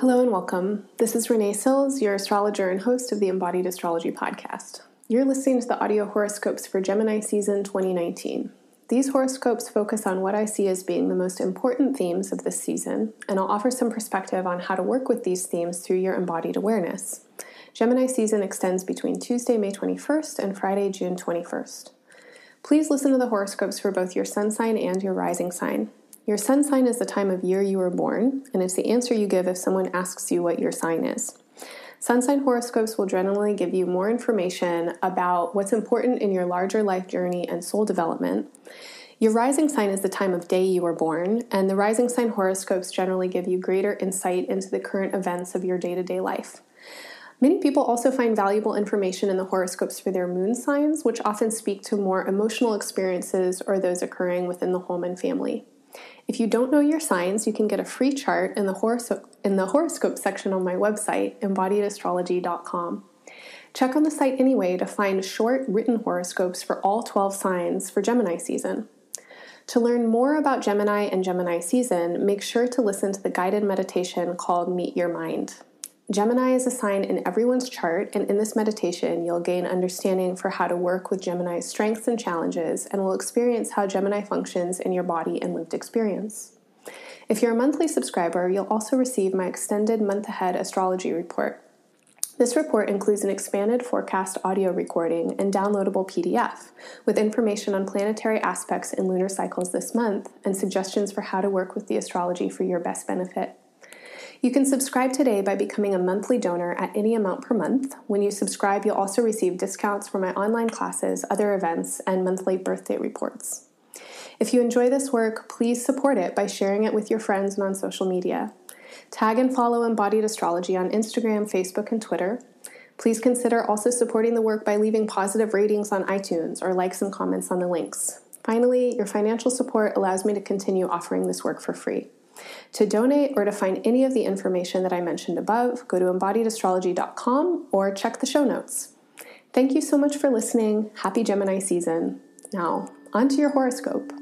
Hello and welcome. This is Renee Sills, your astrologer and host of the Embodied Astrology podcast. You're listening to the audio horoscopes for Gemini season 2019. These horoscopes focus on what I see as being the most important themes of this season, and I'll offer some perspective on how to work with these themes through your embodied awareness. Gemini season extends between Tuesday, May 21st and Friday, June 21st. Please listen to the horoscopes for both your sun sign and your rising sign. Your sun sign is the time of year you were born, and it's the answer you give if someone asks you what your sign is. Sun sign horoscopes will generally give you more information about what's important in your larger life journey and soul development. Your rising sign is the time of day you were born, and the rising sign horoscopes generally give you greater insight into the current events of your day to day life. Many people also find valuable information in the horoscopes for their moon signs, which often speak to more emotional experiences or those occurring within the home and family. If you don't know your signs, you can get a free chart in the, horoscope, in the horoscope section on my website, embodiedastrology.com. Check on the site anyway to find short written horoscopes for all 12 signs for Gemini season. To learn more about Gemini and Gemini season, make sure to listen to the guided meditation called Meet Your Mind. Gemini is a sign in everyone's chart, and in this meditation, you'll gain understanding for how to work with Gemini's strengths and challenges, and will experience how Gemini functions in your body and lived experience. If you're a monthly subscriber, you'll also receive my extended month ahead astrology report. This report includes an expanded forecast audio recording and downloadable PDF with information on planetary aspects and lunar cycles this month and suggestions for how to work with the astrology for your best benefit. You can subscribe today by becoming a monthly donor at any amount per month. When you subscribe, you'll also receive discounts for my online classes, other events, and monthly birthday reports. If you enjoy this work, please support it by sharing it with your friends and on social media. Tag and follow Embodied Astrology on Instagram, Facebook, and Twitter. Please consider also supporting the work by leaving positive ratings on iTunes or likes and comments on the links. Finally, your financial support allows me to continue offering this work for free. To donate or to find any of the information that I mentioned above, go to embodiedastrology.com or check the show notes. Thank you so much for listening. Happy Gemini season. Now, on to your horoscope.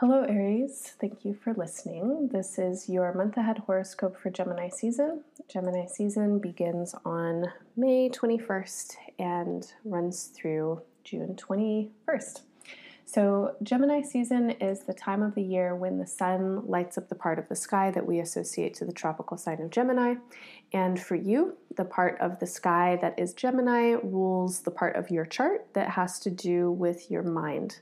Hello, Aries. Thank you for listening. This is your month ahead horoscope for Gemini season. Gemini season begins on May 21st and runs through June 21st. So, Gemini season is the time of the year when the sun lights up the part of the sky that we associate to the tropical sign of Gemini. And for you, the part of the sky that is Gemini rules the part of your chart that has to do with your mind.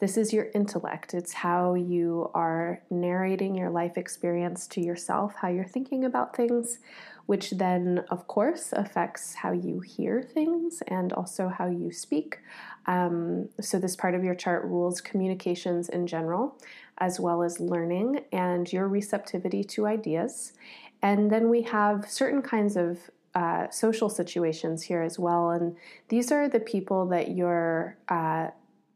This is your intellect. It's how you are narrating your life experience to yourself, how you're thinking about things, which then, of course, affects how you hear things and also how you speak. Um, so, this part of your chart rules communications in general, as well as learning and your receptivity to ideas. And then we have certain kinds of uh, social situations here as well. And these are the people that you're uh,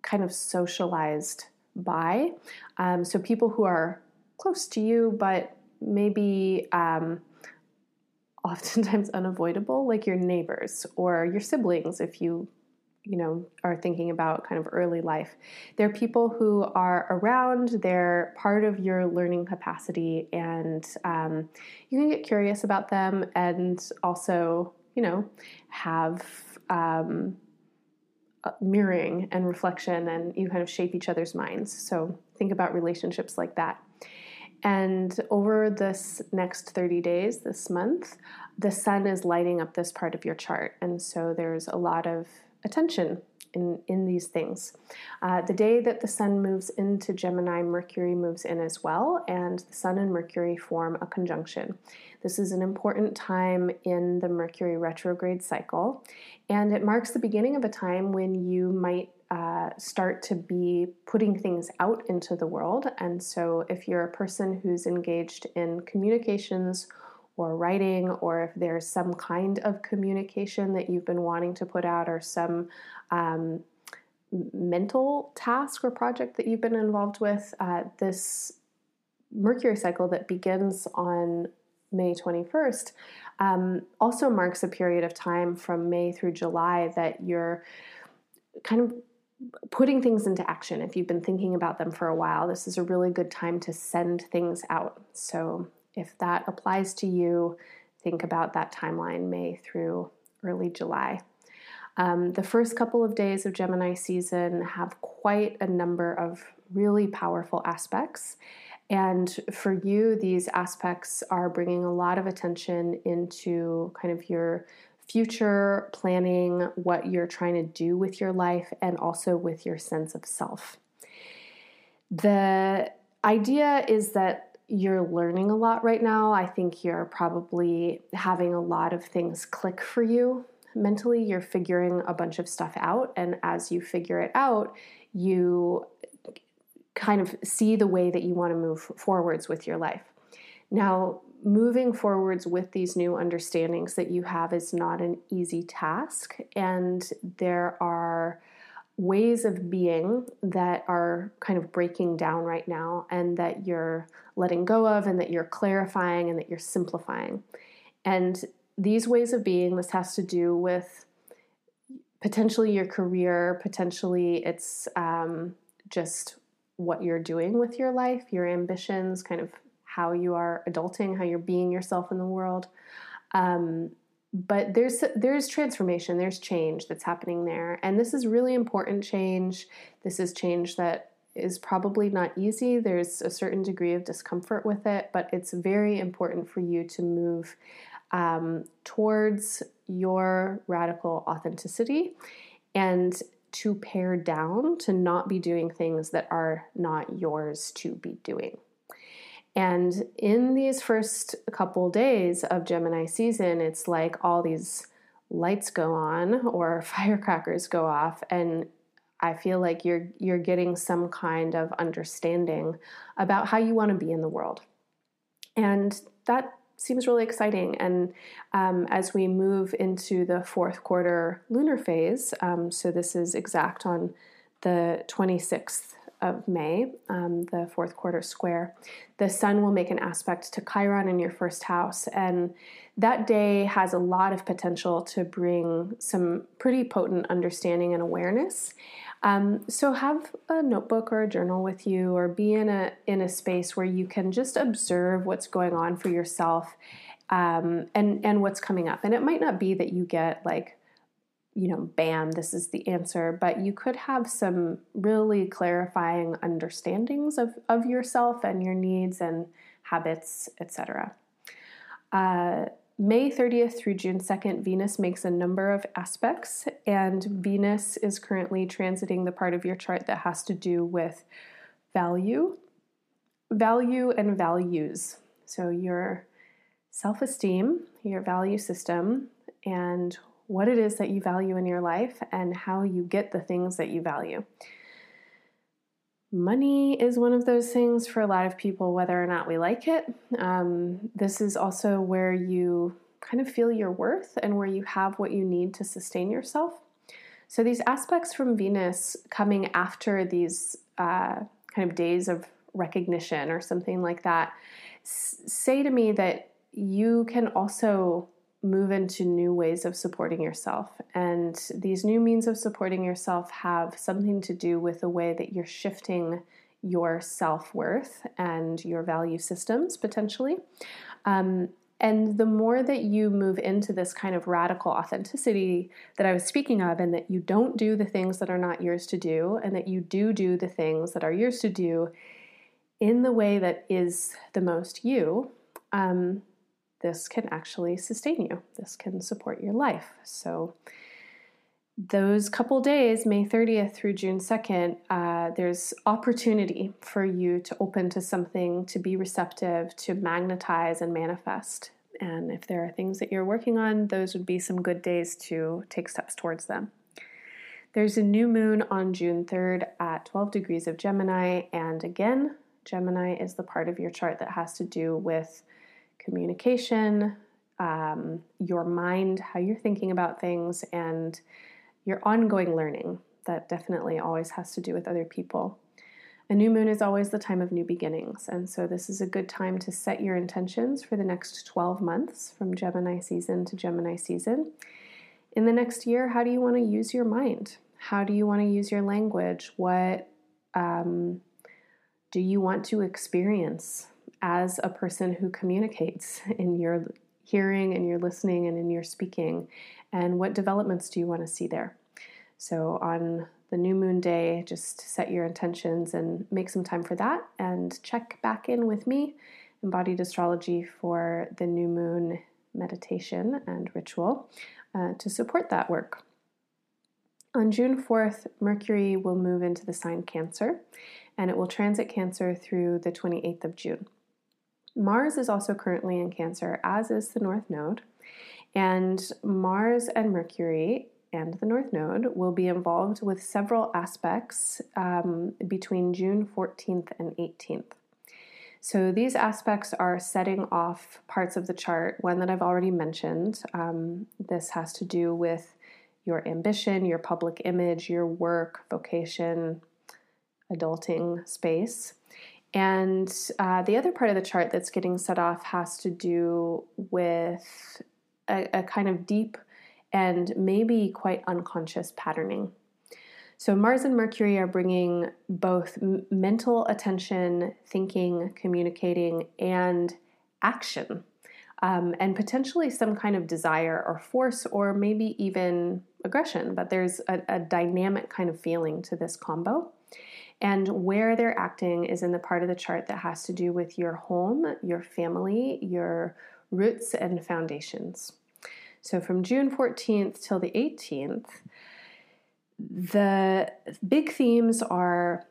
kind of socialized by. Um, so people who are close to you, but maybe um, oftentimes unavoidable, like your neighbors or your siblings, if you you know are thinking about kind of early life they're people who are around they're part of your learning capacity and um, you can get curious about them and also you know have um, Uh, mirroring and reflection, and you kind of shape each other's minds. So think about relationships like that. And over this next 30 days, this month, the sun is lighting up this part of your chart. And so there's a lot of attention in, in these things. Uh, the day that the sun moves into Gemini, Mercury moves in as well, and the sun and Mercury form a conjunction. This is an important time in the Mercury retrograde cycle, and it marks the beginning of a time when you might uh, start to be putting things out into the world. And so, if you're a person who's engaged in communications or writing, or if there's some kind of communication that you've been wanting to put out, or some um, mental task or project that you've been involved with, uh, this Mercury cycle that begins on May 21st, um, also marks a period of time from May through July that you're kind of putting things into action. If you've been thinking about them for a while, this is a really good time to send things out. So, if that applies to you, think about that timeline May through early July. Um, the first couple of days of Gemini season have quite a number of really powerful aspects. And for you, these aspects are bringing a lot of attention into kind of your future planning, what you're trying to do with your life, and also with your sense of self. The idea is that you're learning a lot right now. I think you're probably having a lot of things click for you mentally. You're figuring a bunch of stuff out. And as you figure it out, you kind of see the way that you want to move forwards with your life. Now, moving forwards with these new understandings that you have is not an easy task, and there are ways of being that are kind of breaking down right now, and that you're letting go of, and that you're clarifying, and that you're simplifying. And these ways of being, this has to do with potentially your career, potentially it's um, just what you're doing with your life, your ambitions, kind of how you are adulting, how you're being yourself in the world. Um, but there's there's transformation, there's change that's happening there, and this is really important change. This is change that is probably not easy. There's a certain degree of discomfort with it, but it's very important for you to move um, towards your radical authenticity and to pare down to not be doing things that are not yours to be doing. And in these first couple days of Gemini season, it's like all these lights go on or firecrackers go off and I feel like you're you're getting some kind of understanding about how you want to be in the world. And that seems really exciting. And um, as we move into the fourth quarter lunar phase, um, so this is exact on the 26th of May, um, the fourth quarter square, the sun will make an aspect to Chiron in your first house. And that day has a lot of potential to bring some pretty potent understanding and awareness. Um, so have a notebook or a journal with you, or be in a in a space where you can just observe what's going on for yourself, um, and and what's coming up. And it might not be that you get like, you know, bam, this is the answer, but you could have some really clarifying understandings of of yourself and your needs and habits, etc. Uh, May 30th through June 2nd, Venus makes a number of aspects, and Venus is currently transiting the part of your chart that has to do with value, value, and values. So, your self esteem, your value system, and what it is that you value in your life, and how you get the things that you value. Money is one of those things for a lot of people, whether or not we like it. Um, this is also where you kind of feel your worth and where you have what you need to sustain yourself. So, these aspects from Venus coming after these uh, kind of days of recognition or something like that say to me that you can also move into new ways of supporting yourself. And these new means of supporting yourself have something to do with the way that you're shifting your self worth and your value systems potentially. Um, and the more that you move into this kind of radical authenticity that I was speaking of, and that you don't do the things that are not yours to do, and that you do do the things that are yours to do in the way that is the most you, um, this can actually sustain you. This can support your life. So, those couple days, May 30th through June 2nd, uh, there's opportunity for you to open to something, to be receptive, to magnetize and manifest. And if there are things that you're working on, those would be some good days to take steps towards them. There's a new moon on June 3rd at 12 degrees of Gemini, and again, Gemini is the part of your chart that has to do with communication, um, your mind, how you're thinking about things, and your ongoing learning. That definitely always has to do with other people. A new moon is always the time of new beginnings, and so this is a good time to set your intentions for the next 12 months from Gemini season to Gemini season. In the next year, how do you want to use your mind? How do you want to use your language? What um, do you want to experience as a person who communicates in your hearing and your listening and in your speaking? And what developments do you want to see there? So, on the new moon day, just set your intentions and make some time for that and check back in with me, Embodied Astrology, for the new moon meditation and ritual uh, to support that work. On June 4th, Mercury will move into the sign Cancer and it will transit Cancer through the 28th of June. Mars is also currently in Cancer, as is the North Node, and Mars and Mercury and the North Node will be involved with several aspects um, between June 14th and 18th. So these aspects are setting off parts of the chart. One that I've already mentioned. Um, this has to do with your ambition, your public image, your work, vocation, adulting space. And uh, the other part of the chart that's getting set off has to do with a, a kind of deep and maybe quite unconscious patterning. So, Mars and Mercury are bringing both m- mental attention, thinking, communicating, and action, um, and potentially some kind of desire or force, or maybe even aggression. But there's a, a dynamic kind of feeling to this combo. And where they're acting is in the part of the chart that has to do with your home, your family, your roots, and foundations. So, from June 14th till the 18th, the big themes are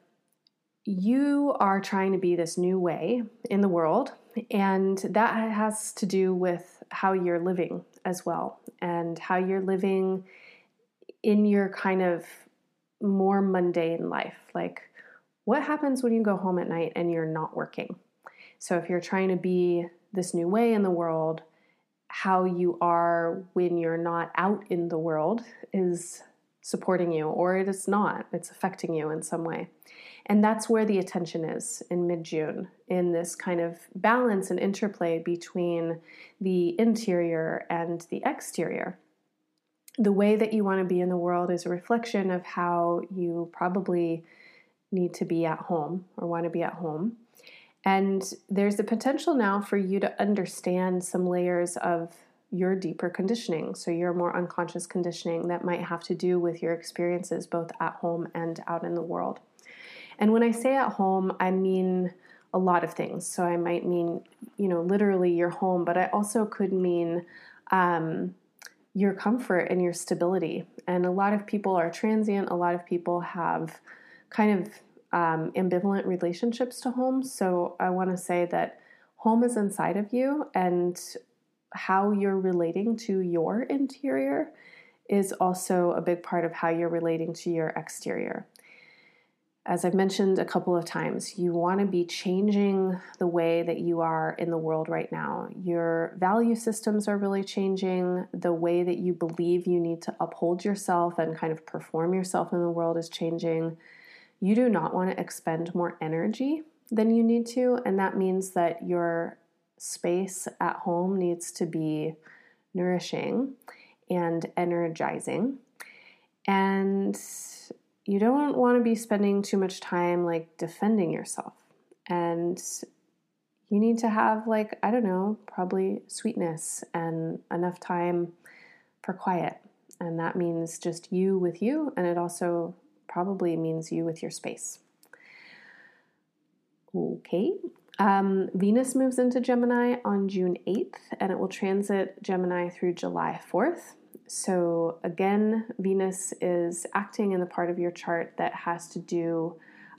you are trying to be this new way in the world, and that has to do with how you're living as well, and how you're living in your kind of more mundane life. Like, what happens when you go home at night and you're not working? So, if you're trying to be this new way in the world, how you are when you're not out in the world is supporting you or it is not. It's affecting you in some way. And that's where the attention is in mid June, in this kind of balance and interplay between the interior and the exterior. The way that you want to be in the world is a reflection of how you probably need to be at home or want to be at home. And there's the potential now for you to understand some layers of your deeper conditioning. So, your more unconscious conditioning that might have to do with your experiences both at home and out in the world. And when I say at home, I mean a lot of things. So, I might mean, you know, literally your home, but I also could mean um, your comfort and your stability. And a lot of people are transient, a lot of people have kind of um, ambivalent relationships to home. So, I want to say that home is inside of you and how you're relating to your interior is also a big part of how you're relating to your exterior. As I've mentioned a couple of times, you want to be changing the way that you are in the world right now. Your value systems are really changing. The way that you believe you need to uphold yourself and kind of perform yourself in the world is changing. You do not want to expend more energy than you need to, and that means that your space at home needs to be nourishing and energizing. And you don't want to be spending too much time like defending yourself. And you need to have, like, I don't know, probably sweetness and enough time for quiet. And that means just you with you, and it also probably means you with your space. Okay, um, Venus moves into Gemini on June 8th and it will transit Gemini through July 4th. So, again, Venus is acting in the part of your chart that has to do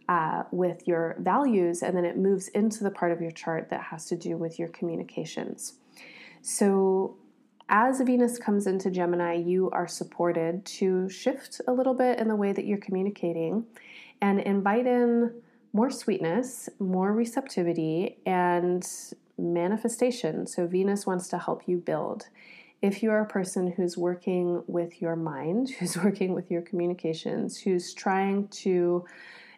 uh, with your values, and then it moves into the part of your chart that has to do with your communications. So, as Venus comes into Gemini, you are supported to shift a little bit in the way that you're communicating and invite in more sweetness, more receptivity, and manifestation. So, Venus wants to help you build. If you're a person who's working with your mind, who's working with your communications, who's trying to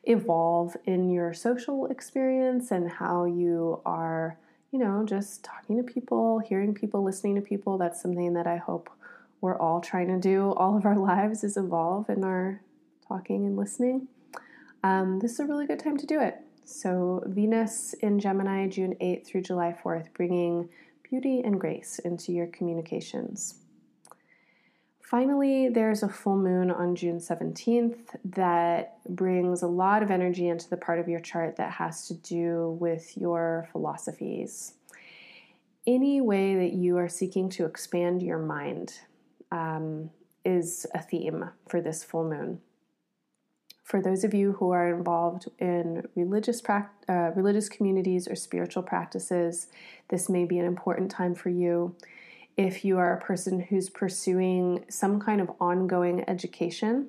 evolve in your social experience and how you are, you know, just talking to people, hearing people, listening to people, that's something that I hope we're all trying to do all of our lives is evolve in our talking and listening, um, this is a really good time to do it. So, Venus in Gemini, June 8th through July 4th, bringing beauty and grace into your communications. Finally, there's a full moon on June 17th that brings a lot of energy into the part of your chart that has to do with your philosophies. Any way that you are seeking to expand your mind um, is a theme for this full moon. For those of you who are involved in religious uh, religious communities or spiritual practices, this may be an important time for you if you are a person who's pursuing some kind of ongoing education,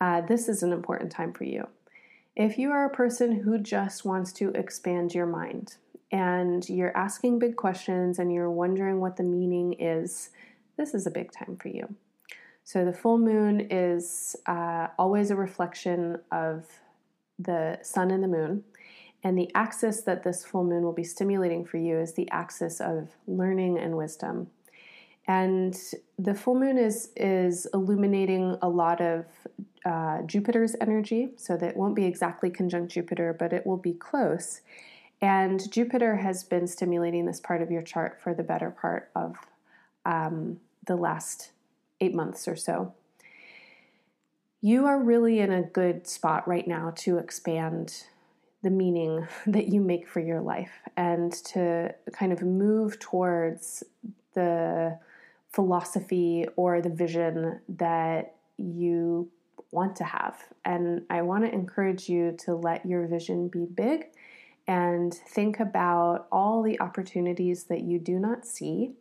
uh, this is an important time for you. If you are a person who just wants to expand your mind and you're asking big questions and you're wondering what the meaning is, this is a big time for you. So, the full moon is uh, always a reflection of the sun and the moon. And the axis that this full moon will be stimulating for you is the axis of learning and wisdom. And the full moon is is illuminating a lot of uh, Jupiter's energy, so that won't be exactly conjunct Jupiter, but it will be close. And Jupiter has been stimulating this part of your chart for the better part of um, the last eight months or so. You are really in a good spot right now to expand the meaning that you make for your life and to kind of move towards the philosophy or the vision that you want to have. And I want to encourage you to let your vision be big and think about all the opportunities that you do not see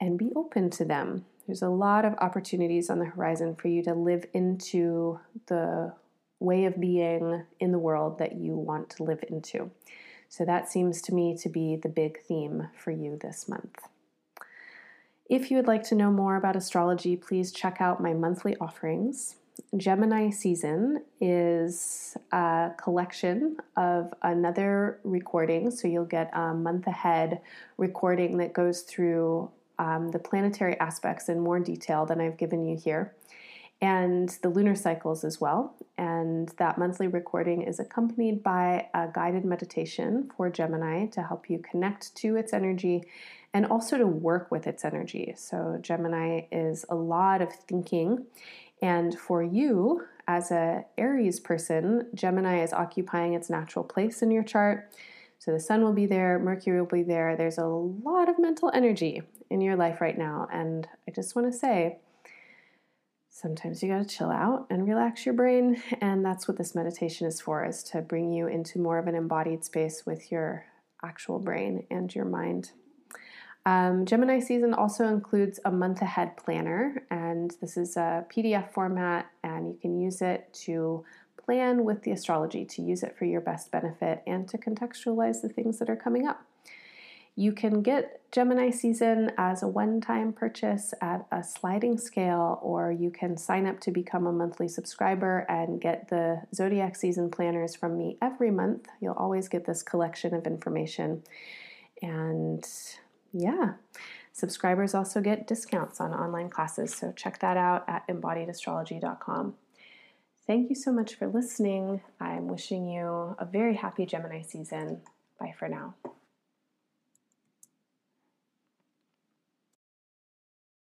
and be open to them. There's a lot of opportunities on the horizon for you to live into the way of being in the world that you want to live into. So that seems to me to be the big theme for you this month. If you would like to know more about astrology, please check out my monthly offerings. Gemini season is a collection of another recording, so you'll get a month ahead recording that goes through um, the planetary aspects in more detail than I've given you here, and the lunar cycles as well. And that monthly recording is accompanied by a guided meditation for Gemini to help you connect to its energy and also to work with its energy. So, Gemini is a lot of thinking. And for you, as a Aries person, Gemini is occupying its natural place in your chart. So, the sun will be there, Mercury will be there. There's a lot of mental energy in your life right now. And I just want to say, sometimes you got to chill out and relax your brain and that's what this meditation is for is to bring you into more of an embodied space with your actual brain and your mind um, Gemini season also includes a month ahead planner, and this is a PDF format, and you can use it to plan with the astrology, to use it for your best benefit, and to contextualize the things that are coming up. You can get Gemini season as a one time purchase at a sliding scale, or you can sign up to become a monthly subscriber and get the zodiac season planners from me every month. You'll always get this collection of information. And yeah. Subscribers also get discounts on online classes, so check that out at embodiedastrology.com. Thank you so much for listening. I'm wishing you a very happy Gemini season. Bye for now.